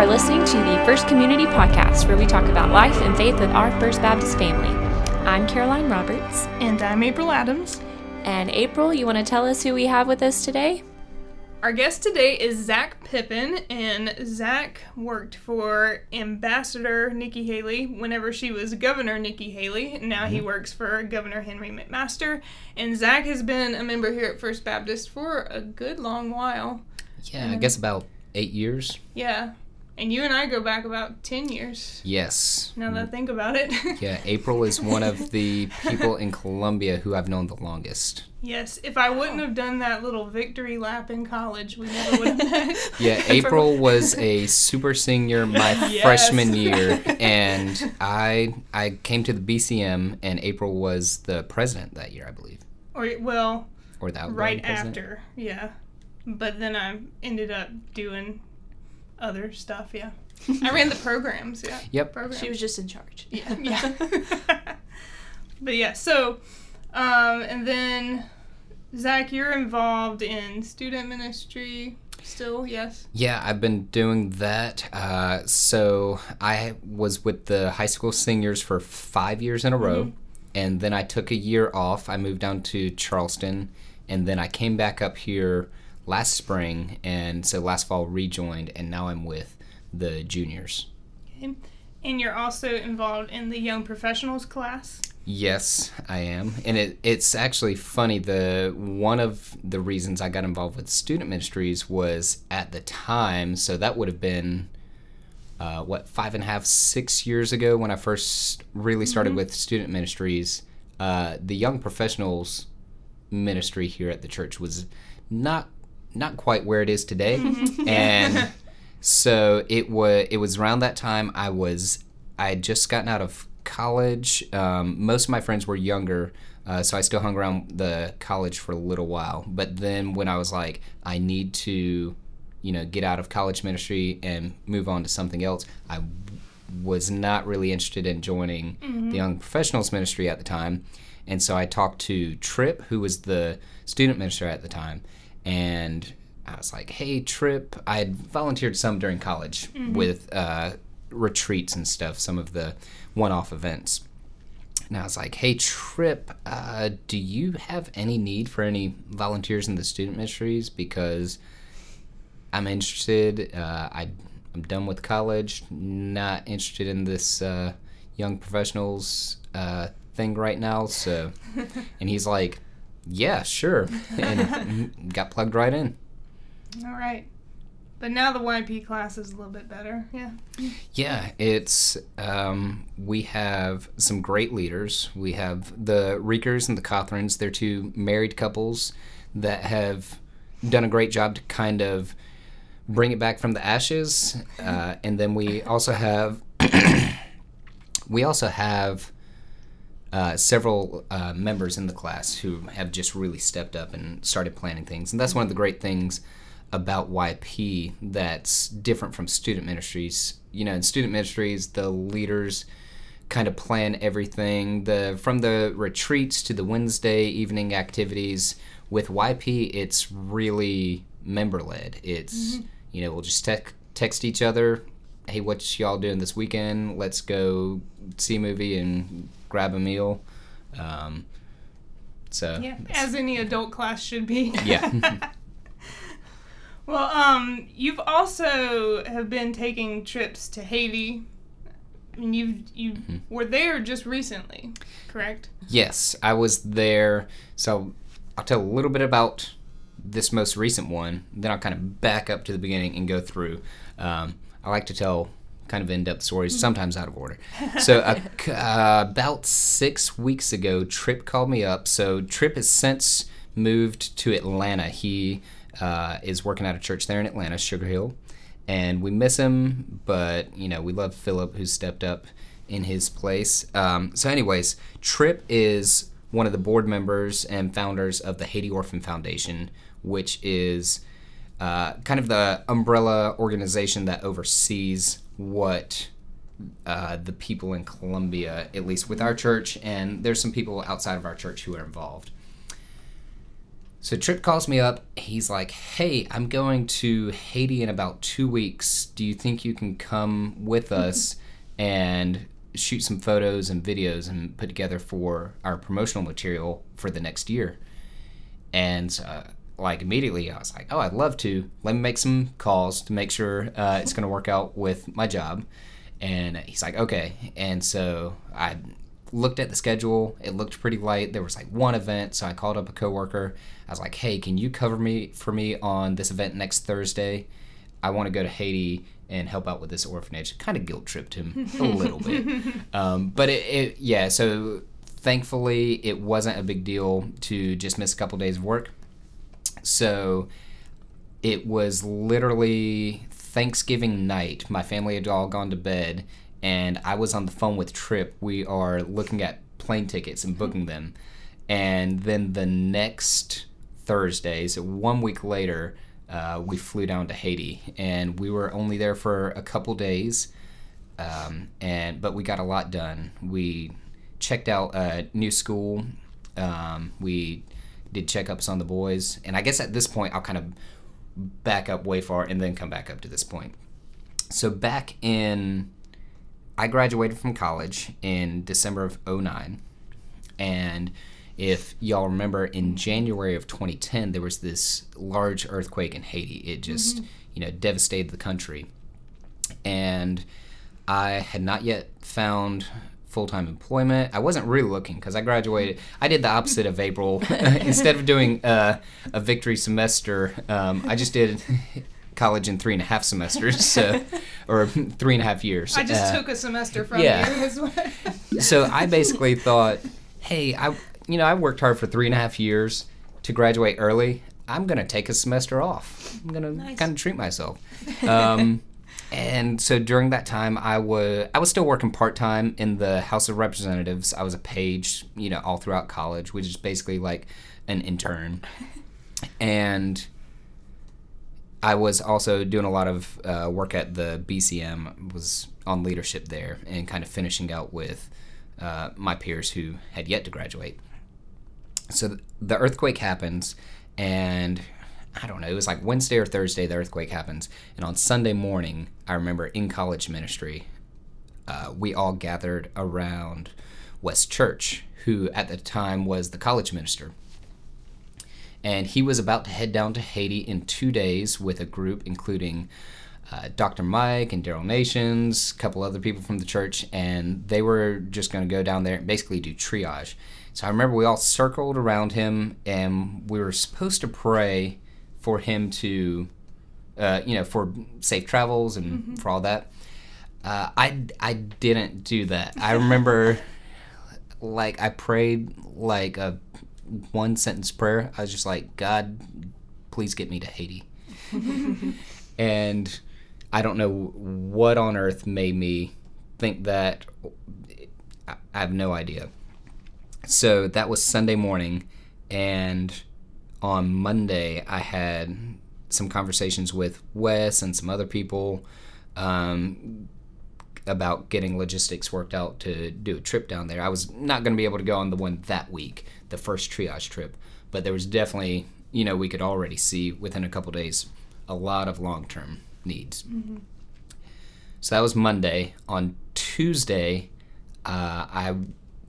are listening to the First Community Podcast, where we talk about life and faith with our First Baptist family. I'm Caroline Roberts. And I'm April Adams. And April, you want to tell us who we have with us today? Our guest today is Zach Pippin, and Zach worked for Ambassador Nikki Haley whenever she was Governor Nikki Haley. Now he mm-hmm. works for Governor Henry McMaster, and Zach has been a member here at First Baptist for a good long while. Yeah, I um, guess about eight years. Yeah, and you and I go back about 10 years. Yes. Now that I think about it. Yeah, April is one of the people in Columbia who I've known the longest. yes, if I wouldn't have done that little victory lap in college, we never would have met. Yeah, April was a super senior my Yes. freshman year, and I I came to the BCM, and April was the president that year, I believe, or, well, or outgoing right president. after, yeah. But then I ended up doing other stuff, yeah. I ran the programs, yeah. Yep. Programs. She was just in charge. yeah. yeah. but yeah, so, um, and then Zach, you're involved in student ministry still, yes? Yeah, I've been doing that. Uh, so I was with the high school seniors for five years in a row, and then I took a year off. I moved down to Charleston, and then I came back up here last spring, and so last fall rejoined, and now I'm with the juniors. Okay. And you're also involved in the young professionals class. Yes, I am, and it, it's actually funny. The one of the reasons I got involved with student ministries was at the time, so that would have been uh, what five and a half, six years ago when I first really started with student ministries. Uh, the young professionals ministry here at the church was not not quite where it is today, and so it was it was around that time I was I had just gotten out of college. Um, most of my friends were younger, uh, so I still hung around the college for a little while. But then when I was like, I need to, you know, get out of college ministry and move on to something else, I was not really interested in joining the young professionals ministry at the time. And so I talked to Trip, who was the student minister at the time, and I was like, "Hey, Trip, I had volunteered some during college with uh, retreats and stuff, some of the one-off events." And I was like, "Hey, Trip, uh, do you have any need for any volunteers in the student ministries? Because I'm interested. Uh, I, I'm done with college. Not interested in this uh, young professionals uh, thing right now. So, and he's like, "Yeah, sure," and got plugged right in. All right. But now the YP class is a little bit better, yeah. Yeah, it's um, we have some great leaders. We have the Reekers and the Cothrans. They're two married couples that have done a great job to kind of bring it back from the ashes. Uh, and then we also have we also have uh, several uh, members in the class who have just really stepped up and started planning things. And that's one of the great things about YP that's different from student ministries. You know, in student ministries, the leaders kind of plan everything the from the retreats to the Wednesday evening activities. With YP, it's really member led. It's you know we'll just tec- text each other, hey, what y'all doing this weekend? Let's go see a movie and grab a meal. Um, so Yeah, as any adult class should be. yeah. Well, um, you've also have been taking trips to Haiti. I mean, you you Mm-hmm. were there just recently, correct? Yes, I was there. So I'll tell a little bit about this most recent one. Then I'll kind of back up to the beginning and go through. Um, I like to tell kind of in-depth stories, sometimes out of order. So uh, uh, about six weeks ago, Trip called me up. So Trip has since moved to Atlanta. He uh, is working at a church there in Atlanta, Sugar Hill, and we miss him, but you know we love Philip, who's stepped up in his place. Um, so, anyways, Trip is one of the board members and founders of the Haiti Orphan Foundation, which is uh, kind of the umbrella organization that oversees what uh, the people in Columbia, at least with our church, and there's some people outside of our church who are involved. So Trip calls me up. He's like, "Hey, I'm going to Haiti in about two weeks. Do you think you can come with us and shoot some photos and videos and put together for our promotional material for the next year?" And uh, like immediately, I was like, "Oh, I'd love to. Let me make some calls to make sure uh, it's going to work out with my job." And he's like, "Okay." And so I looked at the schedule. It looked pretty light. There was like one event, so I called up a coworker. I was like, "Hey, can you cover me for me on this event next Thursday? I want to go to Haiti and help out with this orphanage." Kind of guilt tripped him a little bit, um, but it, it, yeah. So thankfully, it wasn't a big deal to just miss a couple days of work. So it was literally Thanksgiving night. My family had all gone to bed, and I was on the phone with Trip. We are looking at plane tickets and booking them. And then the next Thursday, so one week later, uh, we flew down to Haiti, and we were only there for a couple days. Um, and but we got a lot done. We checked out a new school. Um, we did checkups on the boys, and I guess at this point I'll kind of back up way far and then come back up to this point. So back in I graduated from college in December of 09. And if y'all remember, in January of 2010, there was this large earthquake in Haiti. It just, mm-hmm. you know, devastated the country. And I had not yet found full time employment. I wasn't really looking because I graduated. I did the opposite of April. Instead of doing uh, a victory semester, um, I just did college in three and a half semesters, so, or three and a half years. I just uh, took a semester from yeah. you. so I basically thought, hey, I you know I worked hard for three and a half years to graduate early. I'm gonna take a semester off. I'm gonna nice. kind of treat myself. Um, and so during that time, I was I was still working part time in the House of Representatives. I was a page, you know, all throughout college, which is basically like an intern. And I was also doing a lot of uh, work at the BCM. Was on leadership there and kind of finishing out with uh, my peers who had yet to graduate. So the earthquake happens, and I don't know. It was like Wednesday or Thursday. The earthquake happens, and on Sunday morning, I remember in college ministry, uh, we all gathered around Wes Church, who at the time was the college minister and he was about to head down to Haiti in two days with a group including uh, Dr. Mike and Daryl Nations, a couple other people from the church, and they were just going to go down there and basically do triage. So I remember we all circled around him, and we were supposed to pray for him to, uh, you know, for safe travels and mm-hmm. for all that. Uh, I I didn't do that. I remember, like I prayed like a one sentence prayer. I was just like, God, please get me to Haiti. and I don't know what on earth made me think that. I have no idea. So that was Sunday morning, and on Monday I had some conversations with Wes and some other people um, about getting logistics worked out to do a trip down there. I was not going to be able to go on the one that week, the first triage trip, but there was definitely, you know, we could already see within a couple days a lot of long term needs. Mm-hmm. So that was Monday. On Tuesday, uh, I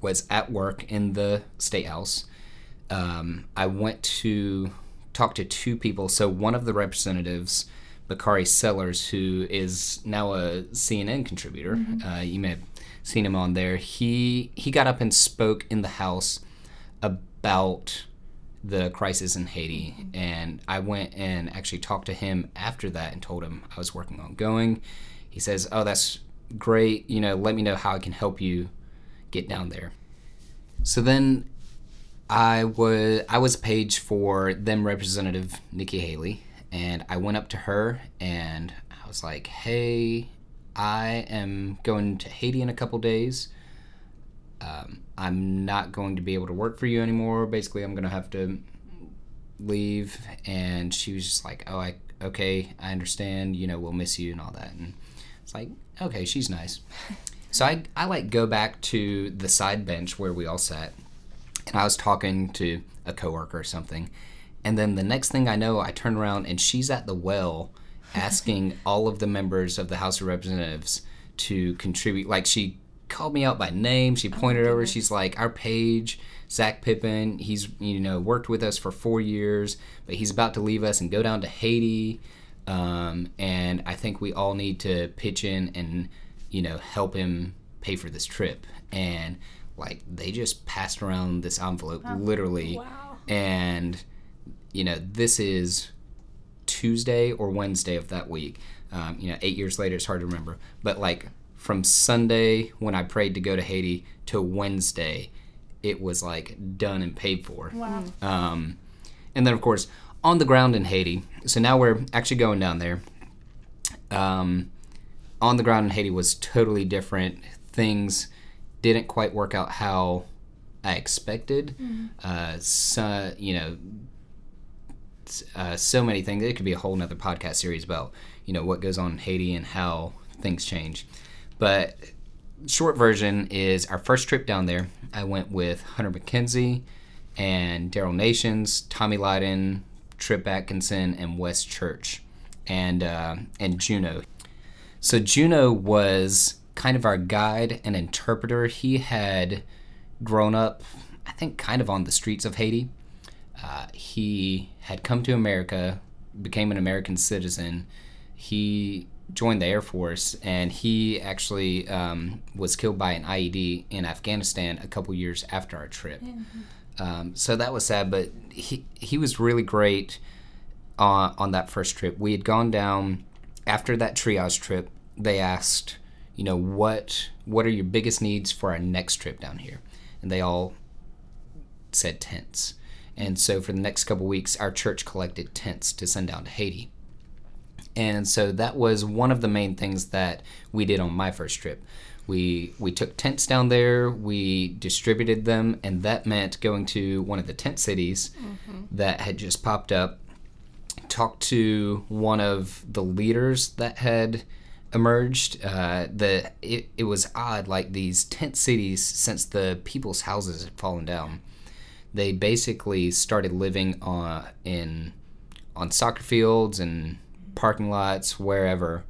was at work in the state house. Um, I went to talk to two people. So one of the representatives Bakari Sellers, who is now a CNN contributor. Mm-hmm. Uh, you may have seen him on there. He he got up and spoke in the House about the crisis in Haiti, mm-hmm. and I went and actually talked to him after that and told him I was working on going. He says, "Oh, that's great. You know, let me know how I can help you get down there." So then I was I was a page for them Representative Nikki Haley, and I went up to her and I was like, "Hey, I am going to Haiti in a couple days. Um, I'm not going to be able to work for you anymore. Basically, I'm going to have to leave." And she was just like, "Oh, I okay, I understand. You know, we'll miss you and all that." And it's like, "Okay, she's nice." so I I like go back to the side bench where we all sat, and I was talking to a coworker or something And then the next thing I know, I turn around and she's at the well asking all of the members of the House of Representatives to contribute. Like she called me out by name. She pointed over. She's like, "Our page, Zach Pippen. He's you know worked with us for four years, but he's about to leave us and go down to Haiti. Um, and I think we all need to pitch in and you know help him pay for this trip." And like they just passed around this envelope literally, Wow. and you know this is Tuesday or Wednesday of that week. Um, you know, eight years later, it's hard to remember. But like from Sunday when I prayed to go to Haiti to Wednesday, it was like done and paid for. Wow. Um, and then, of course, on the ground in Haiti. So now we're actually going down there. Um, on the ground in Haiti was totally different. Things didn't quite work out how I expected. Uh, so, you know, uh, so many things. It could be a whole nother podcast series about, you know, what goes on in Haiti and how things change. But short version is our first trip down there. I went with Hunter McKenzie and Daryl Nations, Tommy Lydon, Trip Atkinson, and Wes Church, and uh, and Juno. So Juno was kind of our guide and interpreter. He had grown up, I think, kind of on the streets of Haiti. Uh, he had come to America, became an American citizen. He joined the Air Force, and he actually um, was killed by an IED in Afghanistan a couple years after our trip. Um, so that was sad, but he he was really great on on that first trip. We had gone down after that triage trip. They asked, you know, what what are your biggest needs for our next trip down here, and they all said tents. And so for the next couple weeks, our church collected tents to send down to Haiti. And so that was one of the main things that we did on my first trip. We we took tents down there, we distributed them, and that meant going to one of the tent cities mm-hmm. that had just popped up, talked to one of the leaders that had emerged. Uh, the it, it was odd, like these tent cities, since the people's houses had fallen down, they basically started living on in on soccer fields and parking lots wherever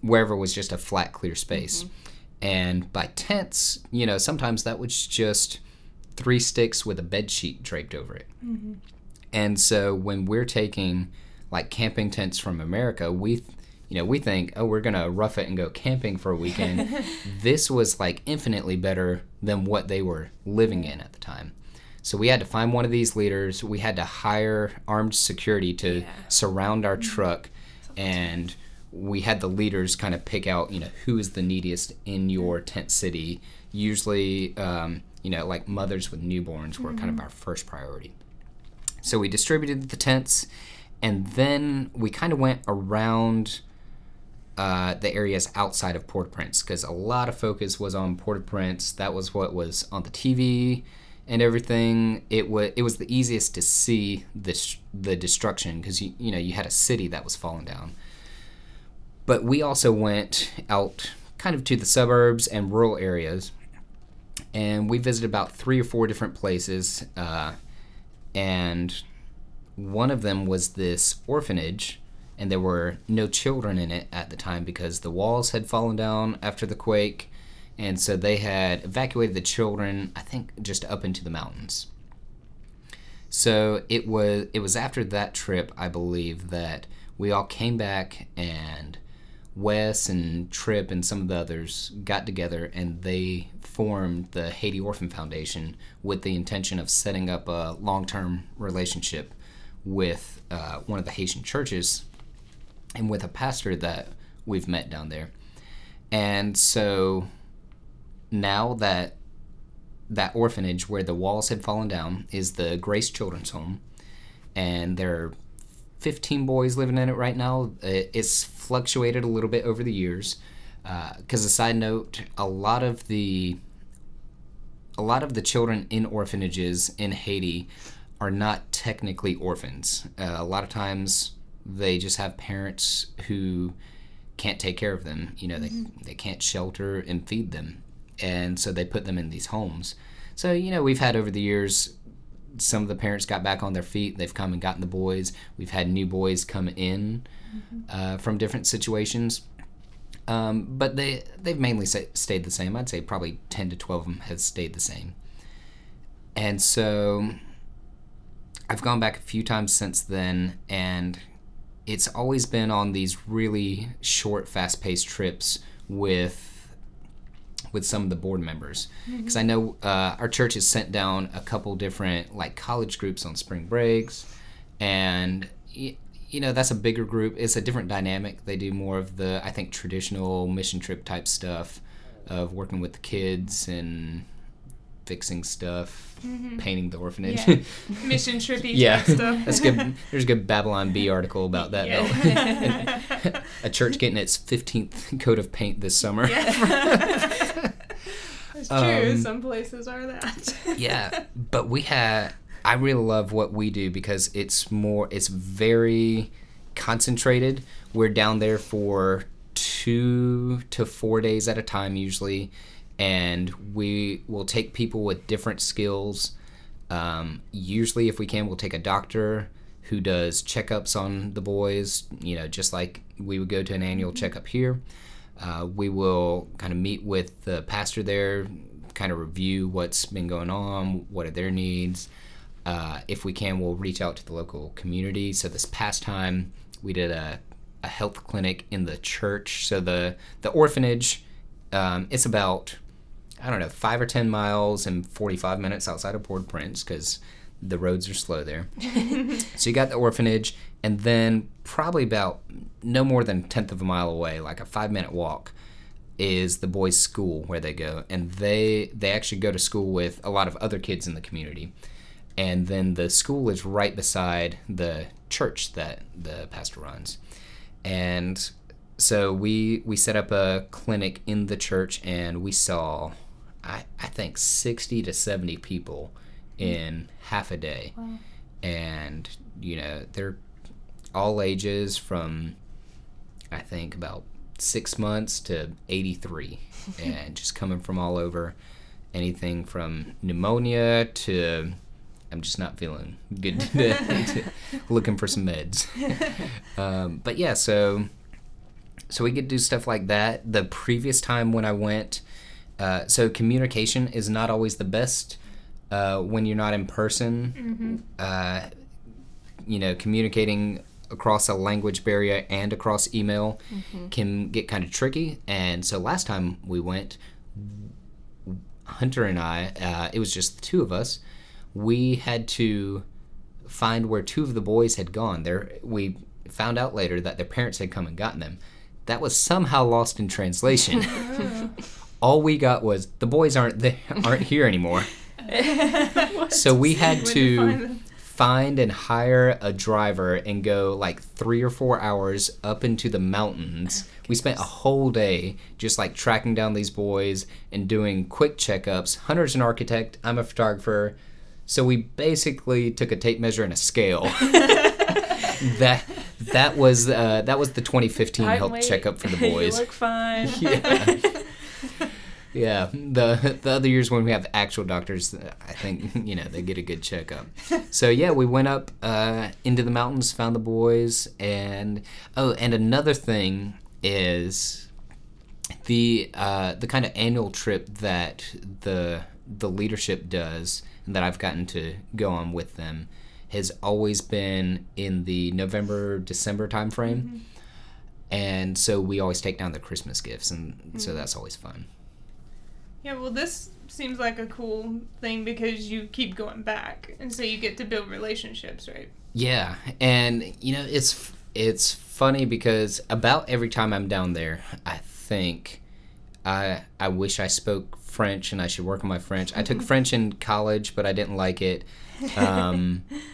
wherever was just a flat clear space. Mm-hmm. And by tents you know sometimes that was just three sticks with a bed sheet draped over it. Mm-hmm. And so when we're taking like camping tents from america we th- you know we think oh we're gonna rough it and go camping for a weekend. This was like infinitely better than what they were living in at the time. So we had to find one of these leaders. We had to hire armed security to surround our truck, and we had the leaders kind of pick out, you know, who is the neediest in your tent city. Usually, um, you know, like mothers with newborns were kind of our first priority. So we distributed the tents, and then we kind of went around uh, the areas outside of Port-au-Prince because a lot of focus was on Port-au-Prince. That was what was on the TV and everything. It was it was the easiest to see this the destruction because you you know you had a city that was falling down. But we also went out kind of to the suburbs and rural areas, and we visited about three or four different places. Uh, and one of them was this orphanage and there were no children in it at the time because the walls had fallen down after the quake and so they had evacuated the children i think just up into the mountains. So it was it was after that trip i believe that we all came back and wes and trip and some of the others got together and they formed the haiti orphan foundation with the intention of setting up a long-term relationship with uh, one of the haitian churches and with a pastor that we've met down there. And so now that that orphanage where the walls had fallen down is the Grace Children's Home, and there are 15 boys living in it right now. It's fluctuated a little bit over the years. Because a side note, a lot of the a lot of the children in orphanages in Haiti are not technically orphans. Uh, a lot of times they just have parents who can't take care of them. You know, they, they can't shelter and feed them. And so they put them in these homes. So, you know, we've had over the years some of the parents got back on their feet. They've come and gotten the boys. We've had new boys come in uh, from different situations. Um, but they they've mainly stayed the same. I'd say probably ten to twelve of them have stayed the same. And so I've gone back a few times since then, and it's always been on these really short, fast-paced trips with with some of the board members because I know uh, our church has sent down a couple different like college groups on spring breaks, and y- you know that's a bigger group. It's a different dynamic. They do more of the I think traditional mission trip type stuff of working with the kids and fixing stuff, painting the orphanage. Yeah. Mission trippy Yeah, stuff. that's good. There's a good Babylon Bee article about that. Yeah. a church getting its 15th coat of paint this summer. Yeah. It's true. Um, Some places are that. yeah, but we have. I really love what we do because it's more. It's very concentrated. We're down there for two to four days at a time usually, and we will take people with different skills. Um, usually, if we can, we'll take a doctor who does checkups on the boys. You know, just like we would go to an annual checkup here. Uh, we will kind of meet with the pastor there, kind of review what's been going on, what are their needs. Uh, if we can, we'll reach out to the local community. So this past time, we did a, a health clinic in the church. So the the orphanage, um, it's about I don't know five or ten miles and forty five minutes outside of Port Prince because the roads are slow there. so you got the orphanage, and then probably about no more than a tenth of a mile away, like a five minute walk, is the boys' school where they go, and they they actually go to school with a lot of other kids in the community, and then the school is right beside the church that the pastor runs, and so we we set up a clinic in the church, and we saw, I I think sixty to seventy people in half a day, and you know they're all ages from I think about six months to 83, and just coming from all over. Anything from pneumonia to I'm just not feeling good today, looking for some meds. Um, but yeah, so so we could do stuff like that. The previous time when I went, uh, so communication is not always the best uh, when you're not in person. Uh, you know, communicating across a language barrier and across email can get kind of tricky. And so last time we went, Hunter and I, uh, it was just the two of us. We had to find where two of the boys had gone. There, we found out later that their parents had come and gotten them. That was somehow lost in translation. Mm. All we got was the boys aren't there, aren't here anymore. so we had to to find find and hire a driver and go like three or four hours up into the mountains. We spent a whole day just like tracking down these boys and doing quick checkups. Hunter's an architect, I'm a photographer. So we basically took a tape measure and a scale. that that was uh, that was the 2015 Height health weight. checkup for the you boys. look fine. yeah. Yeah, the the other years when we have actual doctors, I think you know they get a good checkup. So yeah, we went up uh, into the mountains, found the boys, and oh, and another thing is the uh, the kind of annual trip that the the leadership does, and that I've gotten to go on with them, has always been in the November December timeframe, and so we always take down the Christmas gifts, and so that's always fun. Yeah, well, this seems like a cool thing because you keep going back, and so you get to build relationships, right? Yeah, and you know it's it's funny because about every time I'm down there, I think I I wish I spoke French and I should work on my French. I took French in college, but I didn't like it. Um,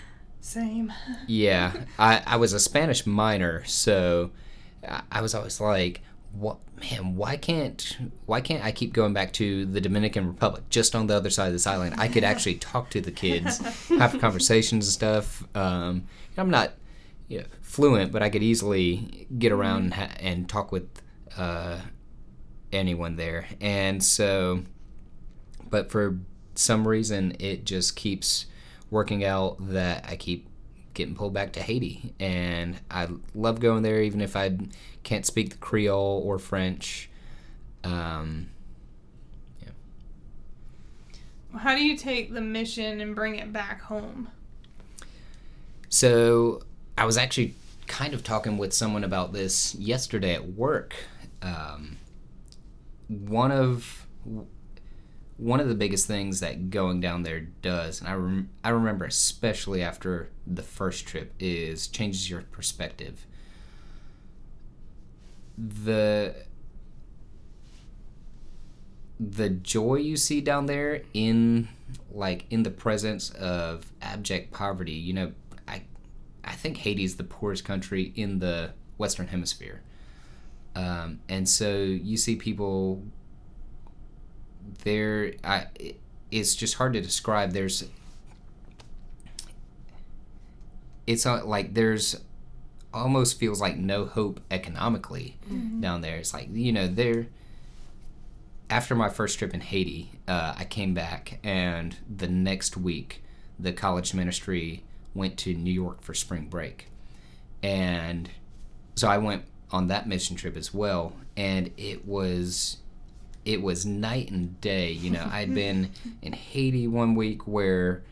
Same. yeah, I I was a Spanish minor, so I, was always like, what man? Why can't why can't I keep going back to the Dominican Republic, just on the other side of this island? I could actually talk to the kids, have conversations and stuff. Um, I'm not you know, fluent, but I could easily get around and, ha- and talk with uh, anyone there. And so, but for some reason, it just keeps working out that I keep getting pulled back to Haiti, and I love going there, even if I can't speak the Creole or French. Um, How do you take the mission and bring it back home? So I was actually kind of talking with someone about this yesterday at work. Um, one of one of the biggest things that going down there does, and I rem- I remember especially after the first trip, is changes your perspective. The the joy you see down there in like in the presence of abject poverty you know i i think haiti's the poorest country in the western hemisphere um, and so you see people there i it's just hard to describe there's it's uh, like there's almost feels like no hope economically mm-hmm. down there it's like you know there after my first trip in Haiti, uh, I came back, and the next week, the college ministry went to New York for spring break. And so I went on that mission trip as well, and it was it was night and day. You know, I'd been in Haiti one week where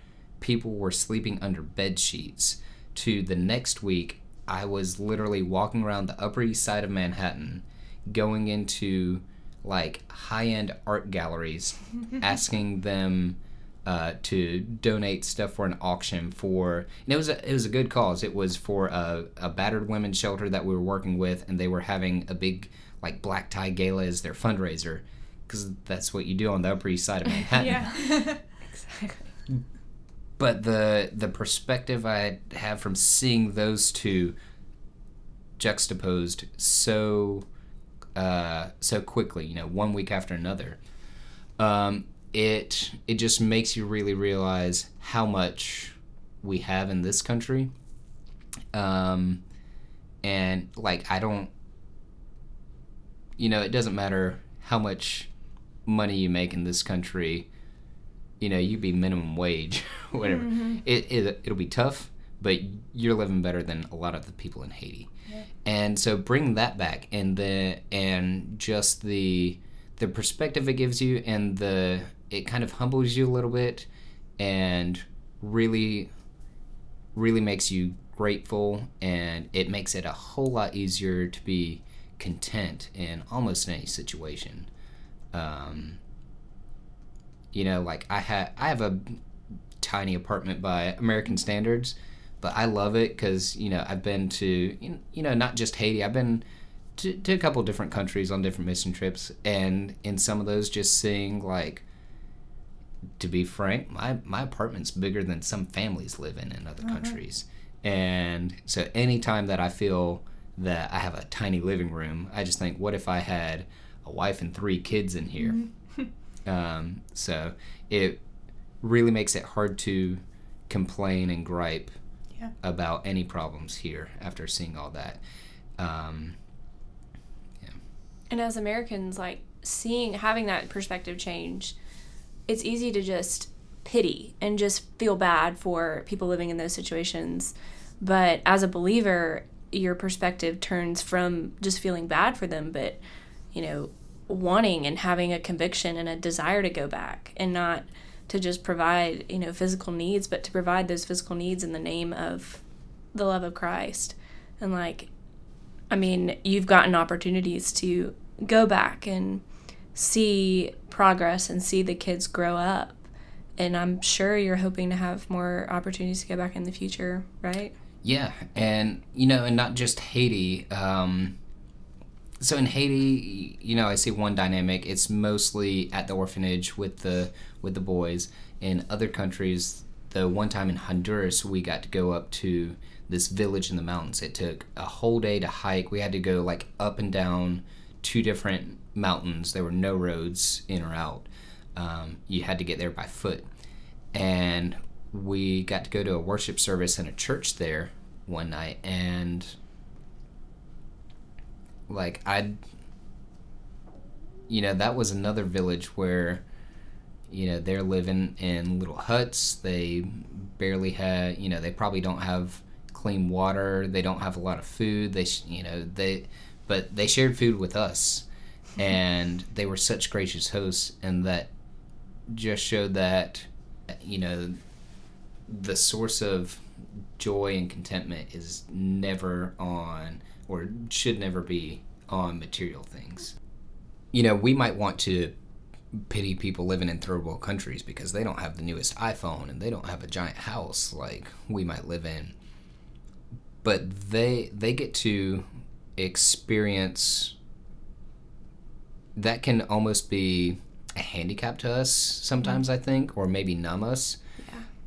people were sleeping under bed sheets. To the next week, I was literally walking around the Upper East Side of Manhattan, going into like high end art galleries asking them uh, to donate stuff for an auction for and it was a, it was a good cause it was for a, a battered women's shelter that we were working with and they were having a big like black tie gala as their fundraiser because that's what you do on the upper east side of manhattan yeah exactly but the the perspective i have from seeing those two juxtaposed so uh, so quickly, you know, one week after another. Um, it it just makes you really realize how much we have in this country. Um, and like I don't, you know, it doesn't matter how much money you make in this country. You know, you'd be minimum wage, whatever. Mm-hmm. It, it it'll be tough, but you're living better than a lot of the people in Haiti and so bring that back and the and just the the perspective it gives you and the it kind of humbles you a little bit and really really makes you grateful and it makes it a whole lot easier to be content in almost any situation um, you know like i had i have a tiny apartment by american standards but I love it because you know I've been to you know not just Haiti. I've been to, to a couple different countries on different mission trips, and in some of those, just seeing like, to be frank, my my apartment's bigger than some families live in in other uh-huh. countries, and so anytime that I feel that I have a tiny living room, I just think, what if I had a wife and three kids in here? Mm-hmm. um, so it really makes it hard to complain and gripe yeah. about any problems here after seeing all that. Um, yeah. And as Americans, like seeing having that perspective change, it's easy to just pity and just feel bad for people living in those situations. But as a believer, your perspective turns from just feeling bad for them, but you know, wanting and having a conviction and a desire to go back and not to just provide you know physical needs but to provide those physical needs in the name of the love of christ. And like i mean you've gotten opportunities to go back and see progress and see the kids grow up. And i'm sure you're hoping to have more opportunities to go back in the future right? Yeah. And you know and not just haiti um so in Haiti, you know, I see one dynamic. It's mostly at the orphanage with the with the boys. In other countries, the one time in Honduras, we got to go up to this village in the mountains. It took a whole day to hike. We had to go like up and down two different mountains. There were no roads in or out. Um, you had to get there by foot. And we got to go to a worship service in a church there one night, and like I'd you know that was another village where you know they're living in little huts. They barely have you know they probably don't have clean water. They don't have a lot of food. They sh- you know they but they shared food with us. And they were such gracious hosts and that just showed that you know the source of joy and contentment is never on or should never be on material things you know we might want to pity people living in third world countries because they don't have the newest iphone and they don't have a giant house like we might live in but they they get to experience that can almost be a handicap to us sometimes, I think, or maybe numb us.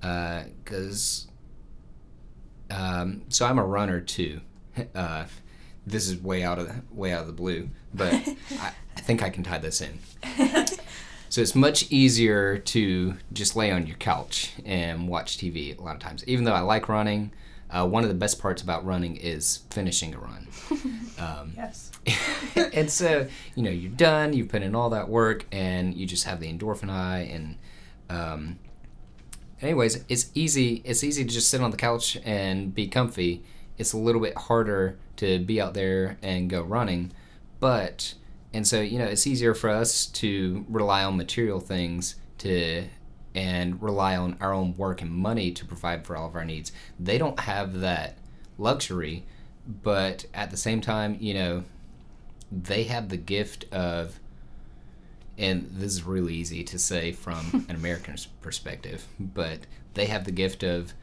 Yeah. Because, uh, um, so I'm a runner too. Uh, this is way out of the, way out of the blue, but I, I think I can tie this in. so it's much easier to just lay on your couch and watch TV a lot of times. Even though I like running, uh, one of the best parts about running is finishing a run. Um, yes. and so, you know, you're done, you've put in all that work, and you just have the endorphin high. And, um, anyways, it's easy. It's easy to just sit on the couch and be comfy. It's a little bit harder to be out there and go running, but and so you know it's easier for us to rely on material things to and rely on our own work and money to provide for all of our needs. They don't have that luxury, but at the same time, you know, they have the gift of and this is really easy to say from an American's perspective, but they have the gift of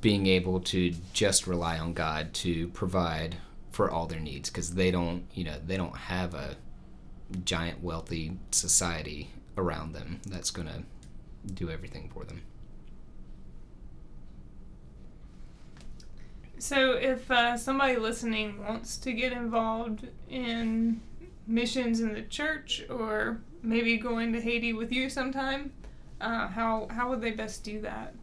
being able to just rely on God to provide for all their needs because they don't, you know, they don't have a giant wealthy society around them that's going to do everything for them. So, if uh, somebody listening wants to get involved in missions in the church, or maybe going to Haiti with you sometime, uh, how how would they best do that?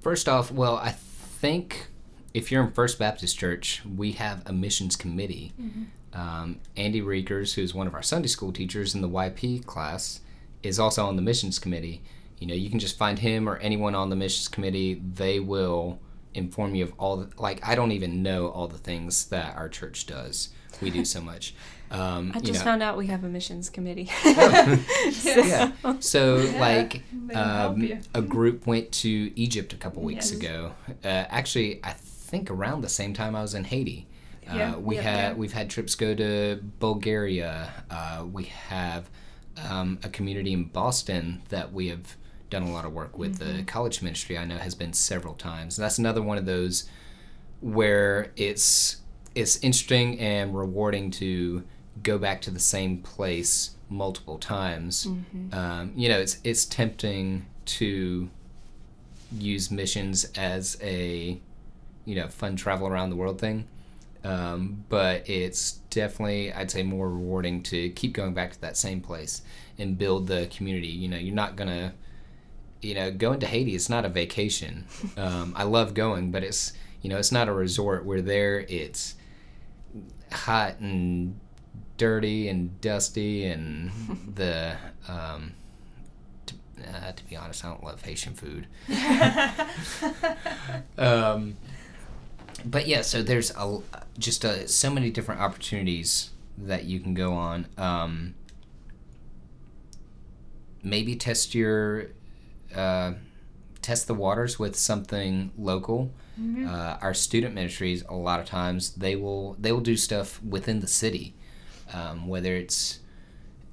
First off, well, I think if you're in First Baptist Church, we have a missions committee. Mm-hmm. Um, Andy Reekers, who's one of our Sunday school teachers in the YP class, is also on the missions committee. You know, you can just find him or anyone on the missions committee. They will inform you of all the, like I don't even know all the things that our church does. We do so much. Um, I just know. found out we have a missions committee. oh. so. Yeah. So yeah, like um, a group went to Egypt a couple weeks yes. ago. Uh, actually, I think around the same time I was in Haiti. Uh, yeah, we yeah, had we've had trips go to Bulgaria. Uh, we have um, a community in Boston that we have done a lot of work with. Mm-hmm. The college ministry I know has been several times. And that's another one of those where it's it's interesting and rewarding to go back to the same place multiple times. Mm-hmm. Um, you know, it's it's tempting to use missions as a you know fun travel around the world thing. Um, but it's definitely, I'd say, more rewarding to keep going back to that same place and build the community. You know, you're not gonna, you know, going to Haiti. It's not a vacation. Um, I love going, but it's you know, it's not a resort. We're there. It's hot and dirty and dusty, and the um, to, uh, to be honest, I don't love Haitian food. um, but yeah, so there's a just a, so many different opportunities that you can go on. Um, maybe test your uh, test the waters with something local. Mm-hmm. Uh, our student ministries, a lot of times, they will they will do stuff within the city, um, whether it's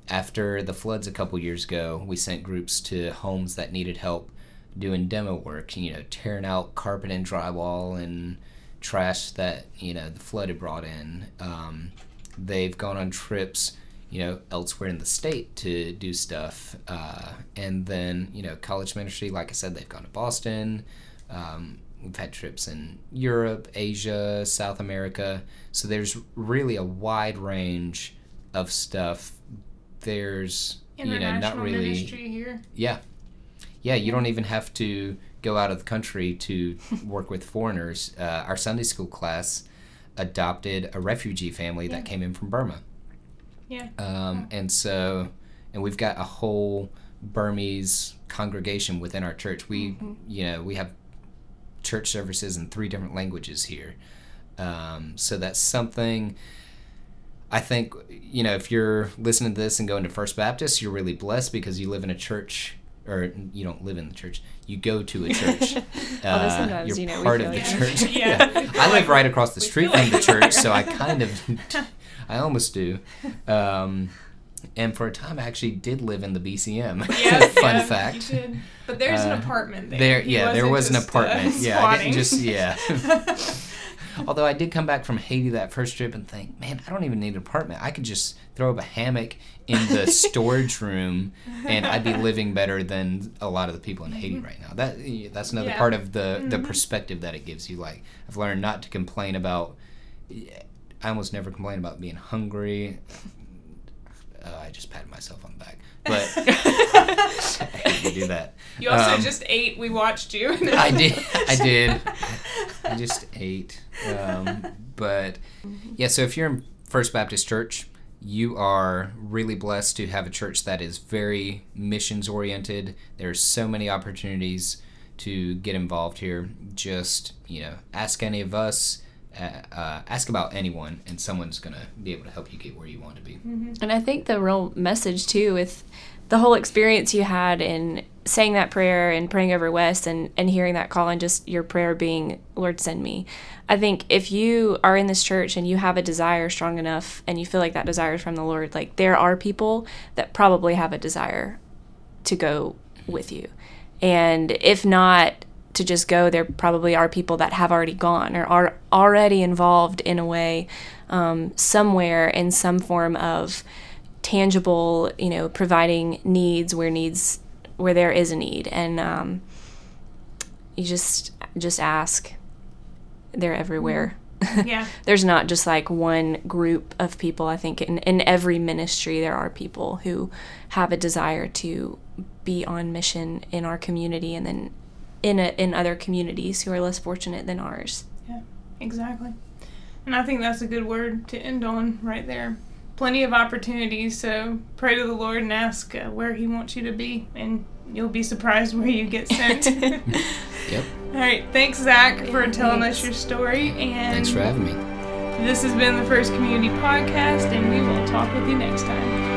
after the floods a couple years ago, we sent groups to homes that needed help doing demo work, you know, tearing out carpet and drywall and trash that you know the flood had brought in. Um, they've gone on trips, you know, elsewhere in the state to do stuff, uh, and then you know, college ministry. Like I said, they've gone to Boston. Um, had trips in Europe, Asia, South America. So there's really a wide range of stuff. There's you know not really Yeah, yeah. You don't even have to go out of the country to work with foreigners. Uh, our Sunday school class adopted a refugee family yeah. that came in from Burma. Yeah. Um, and so, and we've got a whole Burmese congregation within our church. We, mm-hmm. you know, we have church services in three different languages here. Um, so that's something I think, you know, if you're listening to this and going to First Baptist, you're really blessed because you live in a church, or you don't live in the church, you go to a church. uh, you're you know, part of the church. yeah. yeah. I live right across the street from the church, so I kind of, I almost do. Um, and for a time, I actually did live in the BCM. Yeah, Fun yeah, fact. But there's uh, an apartment there. There, yeah, there was an apartment. Uh, yeah, I didn't just yeah. Although I did come back from Haiti that first trip and think, man, I don't even need an apartment. I could just throw up a hammock in the storage room, and I'd be living better than a lot of the people in Haiti right now. That that's another yeah. part of the the mm-hmm. perspective that it gives you. Like I've learned not to complain about. I almost never complain about being hungry. Uh, I just patted myself on the back, but I hate to do that. You also um, just ate. We watched you. I did. I did. I just ate. Um, but yeah, so if you're in First Baptist Church, you are really blessed to have a church that is very missions oriented. There's so many opportunities to get involved here. Just you know, ask any of us. Uh, uh, ask about anyone, and someone's gonna be able to help you get where you want to be. Mm-hmm. And I think the real message too, with the whole experience you had in saying that prayer and praying over Wes and, and hearing that call and just your prayer being, Lord, send me. I think if you are in this church and you have a desire strong enough and you feel like that desire is from the Lord, like there are people that probably have a desire to go with you. And if not to just go, there probably are people that have already gone or are already involved in a way, um, somewhere in some form of tangible, you know, providing needs where needs where there is a need, and um, you just just ask. They're everywhere. Yeah. There's not just like one group of people. I think in, in every ministry there are people who have a desire to be on mission in our community and then in a, in other communities who are less fortunate than ours. Yeah, exactly. And I think that's a good word to end on right there plenty of opportunities. So pray to the Lord and ask uh, where He wants you to be, and you'll be surprised where you get sent. yep. All right. Thanks, Zach, for telling thanks. us your story. And thanks for having me. This has been the First Community Podcast, and we will talk with you next time.